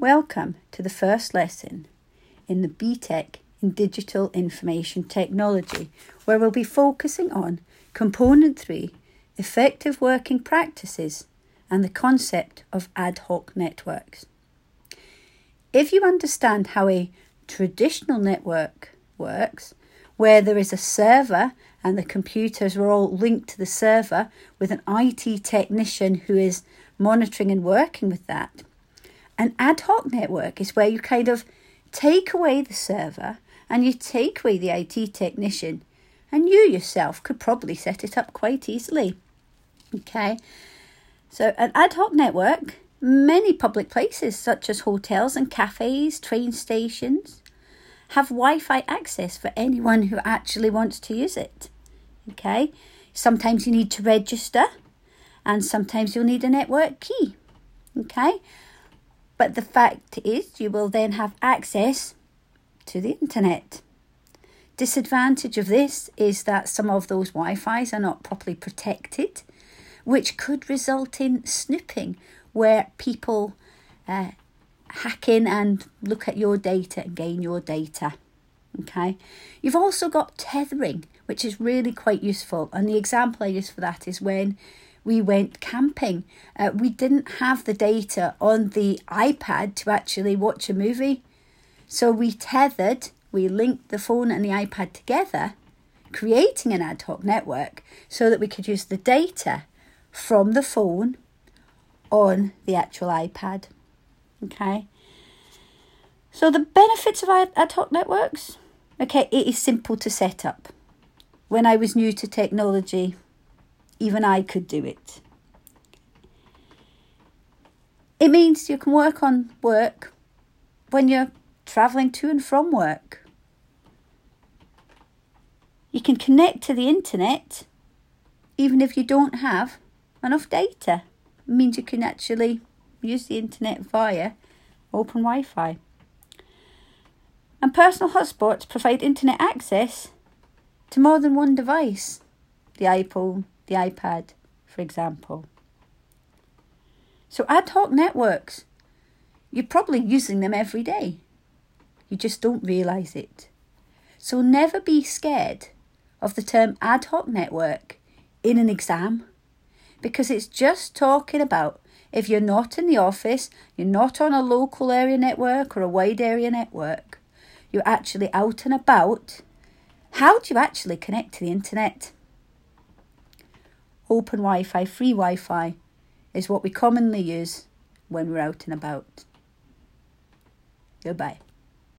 Welcome to the first lesson in the BTEC in Digital Information Technology, where we'll be focusing on Component 3 Effective Working Practices and the concept of ad hoc networks. If you understand how a traditional network works, where there is a server and the computers are all linked to the server with an IT technician who is monitoring and working with that. An ad hoc network is where you kind of take away the server and you take away the IT technician, and you yourself could probably set it up quite easily. Okay, so an ad hoc network, many public places such as hotels and cafes, train stations, have Wi Fi access for anyone who actually wants to use it. Okay, sometimes you need to register and sometimes you'll need a network key. Okay, but the fact is, you will then have access to the internet. Disadvantage of this is that some of those Wi Fi's are not properly protected, which could result in snooping, where people uh, hack in and look at your data and gain your data. Okay, you've also got tethering, which is really quite useful. And the example I use for that is when we went camping. Uh, we didn't have the data on the iPad to actually watch a movie. So we tethered, we linked the phone and the iPad together, creating an ad hoc network so that we could use the data from the phone on the actual iPad. Okay. So the benefits of ad hoc networks, okay, it is simple to set up. When I was new to technology, even I could do it. It means you can work on work when you're travelling to and from work. You can connect to the internet even if you don't have enough data. It means you can actually use the internet via open Wi Fi. And personal hotspots provide internet access to more than one device the iPhone, the iPad, for example. So, ad hoc networks, you're probably using them every day. You just don't realise it. So, never be scared of the term ad hoc network in an exam because it's just talking about if you're not in the office, you're not on a local area network or a wide area network, you're actually out and about. How do you actually connect to the internet? Open Wi Fi, free Wi Fi is what we commonly use when we're out and about. Goodbye.